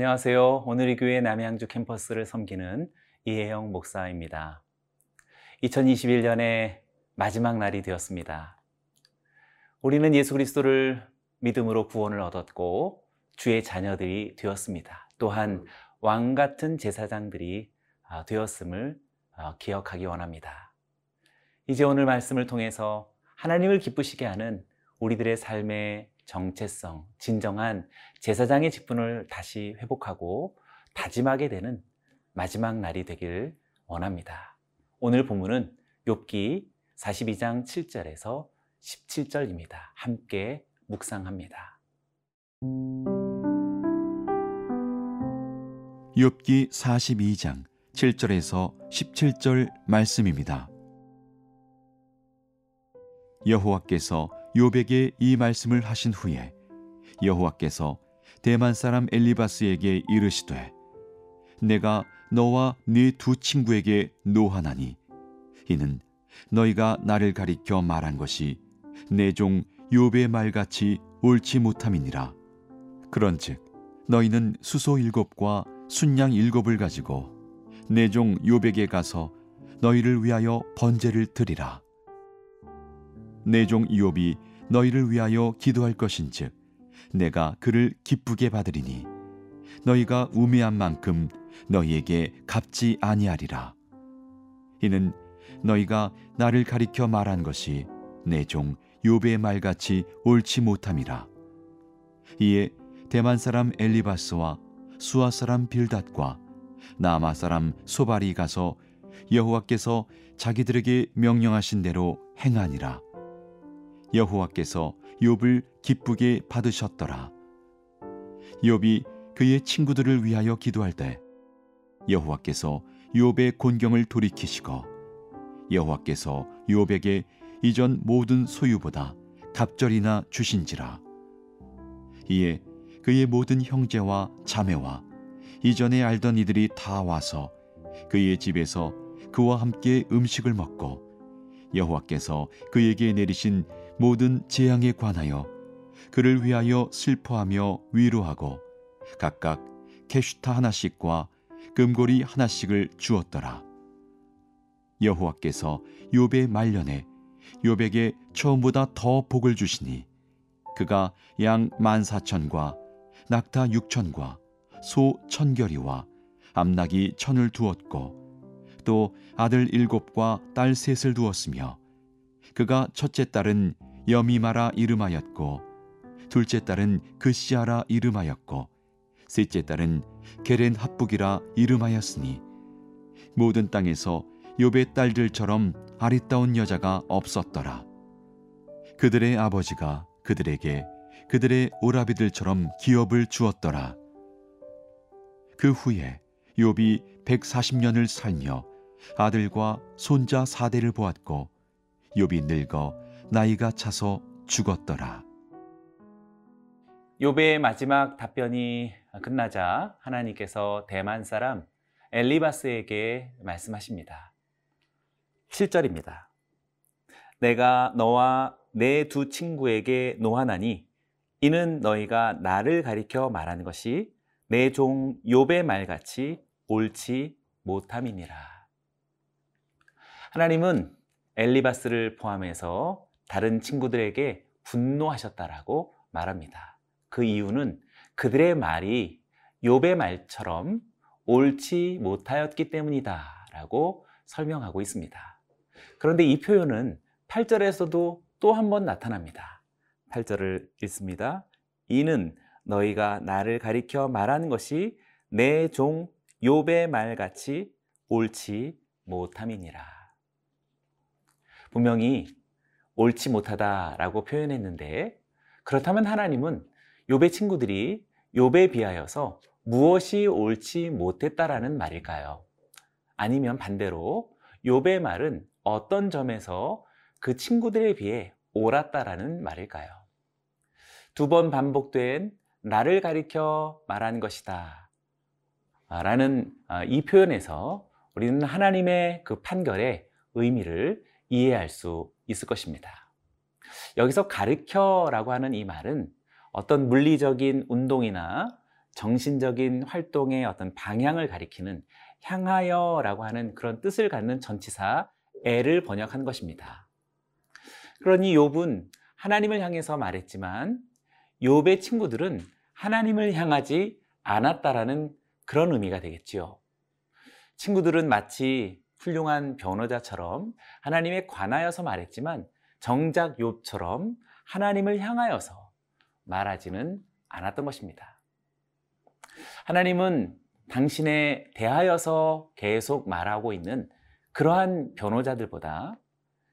안녕하세요. 오늘의 교회 남양주 캠퍼스를 섬기는 이혜영 목사입니다. 2021년의 마지막 날이 되었습니다. 우리는 예수 그리스도를 믿음으로 구원을 얻었고 주의 자녀들이 되었습니다. 또한 왕 같은 제사장들이 아, 되었음을 아, 기억하기 원합니다. 이제 오늘 말씀을 통해서 하나님을 기쁘시게 하는 우리들의 삶의 정체성, 진정한 제사장의 직분을 다시 회복하고 다짐하게 되는 마지막 날이 되길 원합니다. 오늘 본문은 욥기 42장 7절에서 17절입니다. 함께 묵상합니다. 욥기 42장 7절에서 17절 말씀입니다. 여호와께서 욥에게 이 말씀을 하신 후에 여호와께서 대만 사람 엘리바스에게 이르시되 내가 너와 네 두 친구에게 노하나니 이는 너희가 나를 가리켜 말한 것이 내종 욥의 말같이 옳지 못함이니라. 그런즉 너희는 수소 일곱과 순양 일곱을 가지고 내종 욥에게 가서 너희를 위하여 번제를 드리라 내 종 이옵이 너희를 위하여 기도할 것인즉 내가 그를 기쁘게 받으리니 너희가 우매한 만큼 너희에게 갚지 아니하리라. 이는 너희가 나를 가리켜 말한 것이 내종 욥의 말같이 옳지 못함이라. 이에 대만 사람 엘리바스와 수아 사람 빌닷과 나마 사람 소발이 가서 여호와께서 자기들에게 명령하신 대로 행하니라 여호와께서 욥을 기쁘게 받으셨더라. 욥이 그의 친구들을 위하여 기도할 때 여호와께서 욥의 곤경을 돌이키시고 여호와께서 욥에게 이전 모든 소유보다 갑절이나 주신지라. 이에 그의 모든 형제와 자매와 이전에 알던 이들이 다 와서 그의 집에서 그와 함께 음식을 먹고 여호와께서 그에게 내리신 모든 재앙에 관하여 그를 위하여 슬퍼하며 위로하고 각각 캐슈타 하나씩과 금고리 하나씩을 주었더라. 여호와께서 욥의 말년에 욥에게 처음보다 더 복을 주시니 그가 양 만사천과 낙타 육천과 소 천결이와 암낙이 천을 두었고 또 아들 일곱과 딸 셋을 두었으며 그가 첫째 딸은 여미마라 이름하였고 둘째 딸은 그시아라 이름하였고 셋째 딸은 게렌 합북이라 이름하였으니 모든 땅에서 욥의 딸들처럼 아리따운 여자가 없었더라. 그들의 아버지가 그들에게 그들의 오라비들처럼 기업을 주었더라. 그 후에 욥이 140년을 살며 아들과 손자 사대를 보았고 욥이 늙어 나이가 차서 죽었더라. 욥의 마지막 답변이 끝나자 하나님께서 대만 사람 엘리바스에게 말씀하십니다. 7절입니다. 내가 너와 내 두 친구에게 노하나니 이는 너희가 나를 가리켜 말하는 것이 내종 욥의 말같이 옳지 못함이니라. 하나님은 엘리바스를 포함해서 다른 친구들에게 분노하셨다라고 말합니다. 그 이유는 그들의 말이 욥의 말처럼 옳지 못하였기 때문이다라고 설명하고 있습니다. 그런데 이 표현은 8절에서도 또 한 번 나타납니다. 8절을 읽습니다. 이는 너희가 나를 가리켜 말하는 것이 내 종 욥의 말같이 옳지 못함이니라. 분명히 옳지 못하다라고 표현했는데 그렇다면 하나님은 욥의 친구들이 욥에 비하여서 무엇이 옳지 못했다라는 말일까요? 아니면 반대로 욥의 말은 어떤 점에서 그 친구들에 비해 옳았다라는 말일까요? 두 번 반복된 나를 가리켜 말한 것이다. 라는 아, 이 표현에서 우리는 하나님의 그 판결의 의미를 이해할 수 있을 것입니다. 여기서 가르켜라고 하는 이 말은 어떤 물리적인 운동이나 정신적인 활동의 어떤 방향을 가리키는 향하여라고 하는 그런 뜻을 갖는 전치사 애를 번역한 것입니다. 그러니 욥은 하나님을 향해서 말했지만 욥의 친구들은 하나님을 향하지 않았다라는 그런 의미가 되겠지요. 친구들은 마치 훌륭한 변호자처럼 하나님에 관하여서 말했지만 정작 욥처럼 하나님을 향하여서 말하지는 않았던 것입니다. 하나님은 당신에 대하여서 계속 말하고 있는 그러한 변호자들보다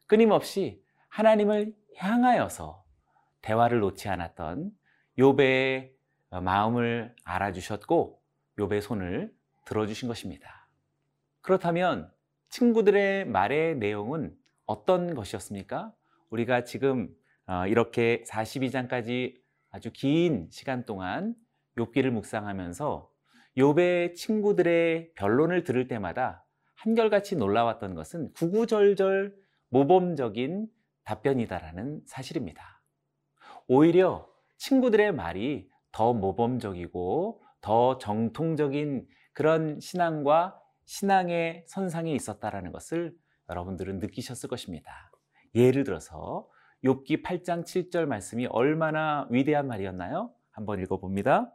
끊임없이 하나님을 향하여서 대화를 놓지 않았던 욥의 마음을 알아주셨고 욥의 손을 들어주신 것입니다. 그렇다면 친구들의 말의 내용은 어떤 것이었습니까? 우리가 지금 어, 이렇게 42장까지 아주 긴 시간 동안 욥기를 묵상하면서 욥의 친구들의 변론을 들을 때마다 한결같이 놀라웠던 것은 구구절절 모범적인 답변이다라는 사실입니다. 오히려 친구들의 말이 더 모범적이고 더 정통적인 그런 신앙과 신앙의 선상에 있었다라는 것을 여러분들은 느끼셨을 것입니다. 예를 들어서 욥기 8장 7절 말씀이 얼마나 위대한 말이었나요? 한번 읽어 봅니다.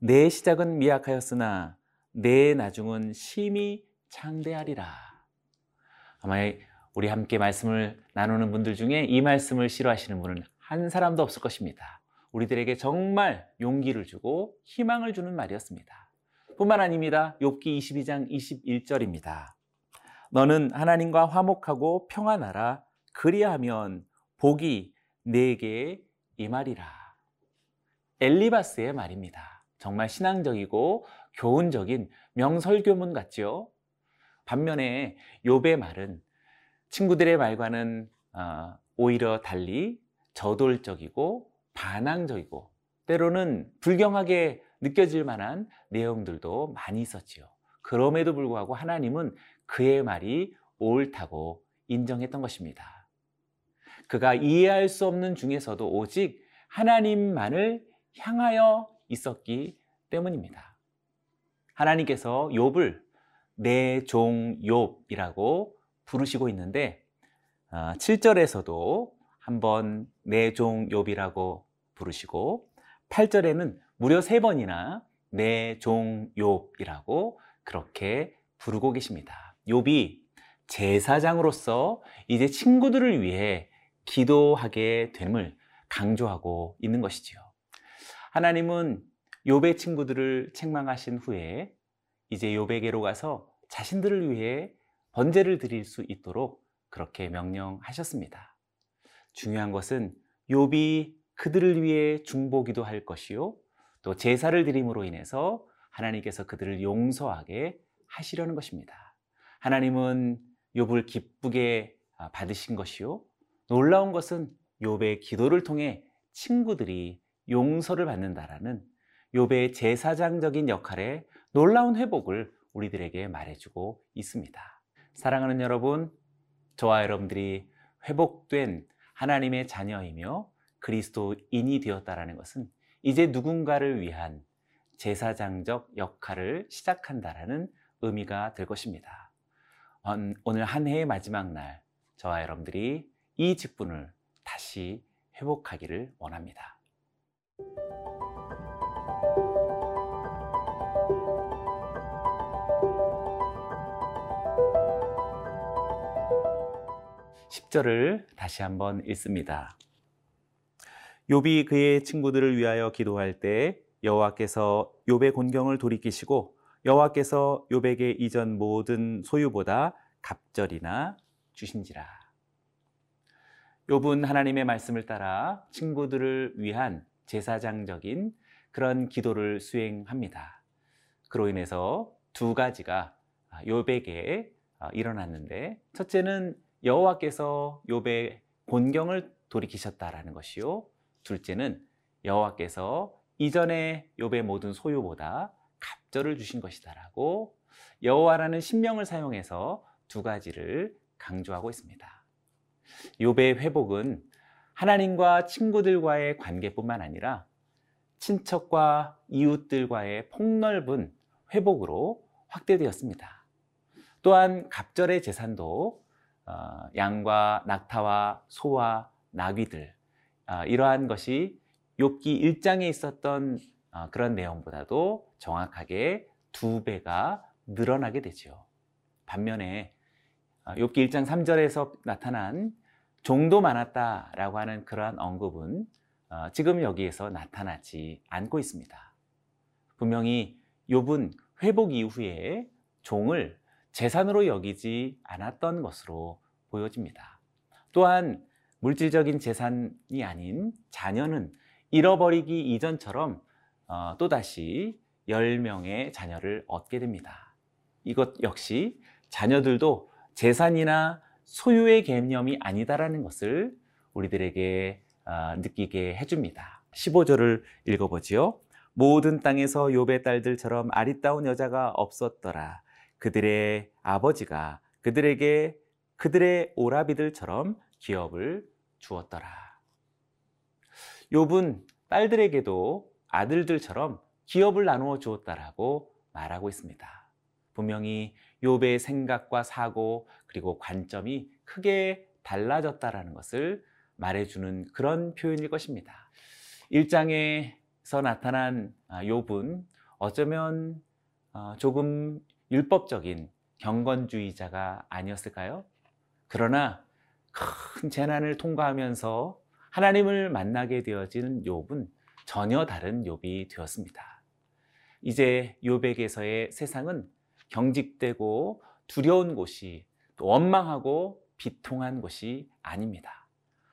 내 시작은 미약하였으나 내 나중은 심히 창대하리라. 아마 우리 함께 말씀을 나누는 분들 중에 이 말씀을 싫어하시는 분은 한 사람도 없을 것입니다. 우리들에게 정말 용기를 주고 희망을 주는 말이었습니다. 뿐만 아닙니다. 욥기 22장 21절입니다. 너는 하나님과 화목하고 평안하라. 그리하면 복이 내게 임하리라. 엘리바스의 말입니다. 정말 신앙적이고 교훈적인 명설교문 같지요. 반면에 욥의 말은 친구들의 말과는 어, 오히려 달리 저돌적이고 반항적이고 때로는 불경하게 느껴질 만한 내용들도 많이 있었지요. 그럼에도 불구하고 하나님은 그의 말이 옳다고 인정했던 것입니다. 그가 이해할 수 없는 중에서도 오직 하나님만을 향하여 있었기 때문입니다. 하나님께서 욥을 내 종 욥이라고 부르시고 있는데 7절에서도 한번 내 종 욥이라고 부르시고 8절에는 무려 세 번이나 내종 욥이라고 그렇게 부르고 계십니다. 욥이 제사장으로서 이제 친구들을 위해 기도하게 됨을 강조하고 있는 것이지요. 하나님은 욥의 친구들을 책망하신 후에 이제 욥에게로 가서 자신들을 위해 번제를 드릴 수 있도록 그렇게 명령하셨습니다. 중요한 것은 욥이 그들을 위해 중보기도 할 것이요 또 제사를 드림으로 인해서 하나님께서 그들을 용서하게 하시려는 것입니다. 하나님은 욥을 기쁘게 아, 받으신 것이요 놀라운 것은 욥의 기도를 통해 친구들이 용서를 받는다라는 욥의 제사장적인 역할에 놀라운 회복을 우리들에게 말해주고 있습니다. 사랑하는 여러분, 저와 여러분들이 회복된 하나님의 자녀이며 그리스도인이 되었다라는 것은 이제 누군가를 위한 제사장적 역할을 시작한다라는 의미가 될 것입니다. 오늘 한 해의 마지막 날, 저와 여러분들이 이 직분을 다시 회복하기를 원합니다. 10절을 다시 한번 읽습니다. 욥이 그의 친구들을 위하여 기도할 때 여호와께서 욥의 곤경을 돌이키시고 여호와께서 욥에게 이전 모든 소유보다 갑절이나 주신지라. 욥은 하나님의 말씀을 따라 친구들을 위한 제사장적인 그런 기도를 수행합니다. 그로 인해서 두 가지가 욥에게 일어났는데 첫째는 여호와께서 욥의 곤경을 돌이키셨다라는 것이요. 둘째는 여호와께서 이전에 욥의 모든 소유보다 갑절을 주신 것이다라고 여호와라는 신명을 사용해서 두 가지를 강조하고 있습니다. 욥의 회복은 하나님과 친구들과의 관계뿐만 아니라 친척과 이웃들과의 폭넓은 회복으로 확대되었습니다. 또한 갑절의 재산도 어, 양과 낙타와 소와 나귀들 어, 이러한 것이 욥기 1장에 있었던 어, 그런 내용보다도 정확하게 두 배가 늘어나게 되죠. 반면에 욥기 1장 3절에서 나타난 종도 많았다라고 하는 그러한 언급은 지금 여기에서 나타나지 않고 있습니다. 분명히 욥은 회복 이후에 종을 재산으로 여기지 않았던 것으로 보여집니다. 또한 물질적인 재산이 아닌 자녀는 잃어버리기 이전처럼 어, 또다시 10명의 자녀를 얻게 됩니다. 이것 역시 자녀들도 재산이나 소유의 개념이 아니다라는 것을 우리들에게 어, 느끼게 해줍니다. 15절을 읽어보지요. 모든 땅에서 욥의 딸들처럼 아리따운 여자가 없었더라. 그들의 아버지가 그들에게 그들의 오라비들처럼 기업을 주었더라. 욥은 딸들에게도 아들들처럼 기업을 나누어 주었다라고 말하고 있습니다. 분명히 욥의 생각과 사고 그리고 관점이 크게 달라졌다라는 것을 말해주는 그런 표현일 것입니다. 1장에서 나타난 아, 욥은 어쩌면 어, 조금 율법적인 경건주의자가 아니었을까요? 그러나 큰 재난을 통과하면서 하나님을 만나게 되어지는 욥은 전혀 다른 욥이 되었습니다. 이제 욥에게서의 세상은 경직되고 두려운 곳이 또 원망하고 비통한 곳이 아닙니다.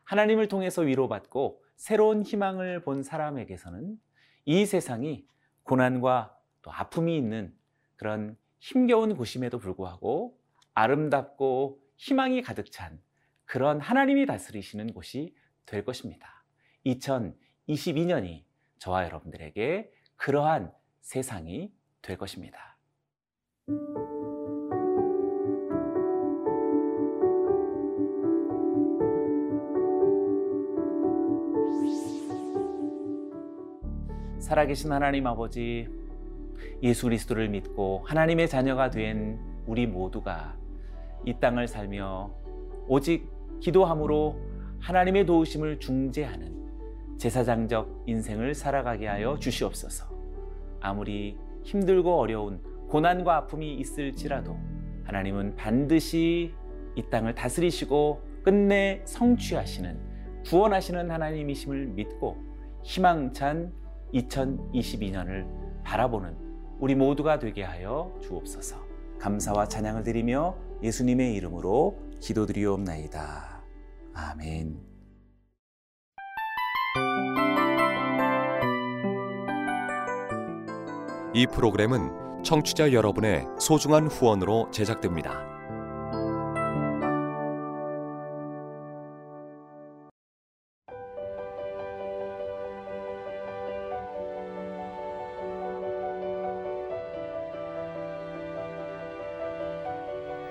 하나님을 통해서 위로받고 새로운 희망을 본 사람에게서는 이 세상이 고난과 또 아픔이 있는 그런 힘겨운 곳임에도 불구하고 아름답고 희망이 가득 찬 그런 하나님이 다스리시는 곳이 될 것입니다. 2022년이 저와 여러분들에게 그러한 세상이 될 것입니다. 살아계신 하나님 아버지, 예수 그리스도를 믿고 하나님의 자녀가 된 우리 모두가 이 땅을 살며 오직 기도함으로 하나님의 도우심을 중재하는 제사장적 인생을 살아가게 하여 주시옵소서. 아무리 힘들고 어려운 고난과 아픔이 있을지라도 하나님은 반드시 이 땅을 다스리시고 끝내 성취하시는 구원하시는 하나님이심을 믿고 희망찬 2022년을 바라보는 우리 모두가 되게 하여 주옵소서. 감사와 찬양을 드리며 예수님의 이름으로 기도드리옵나이다. 아멘. 이 프로그램은 청취자 여러분의 소중한 후원으로 제작됩니다.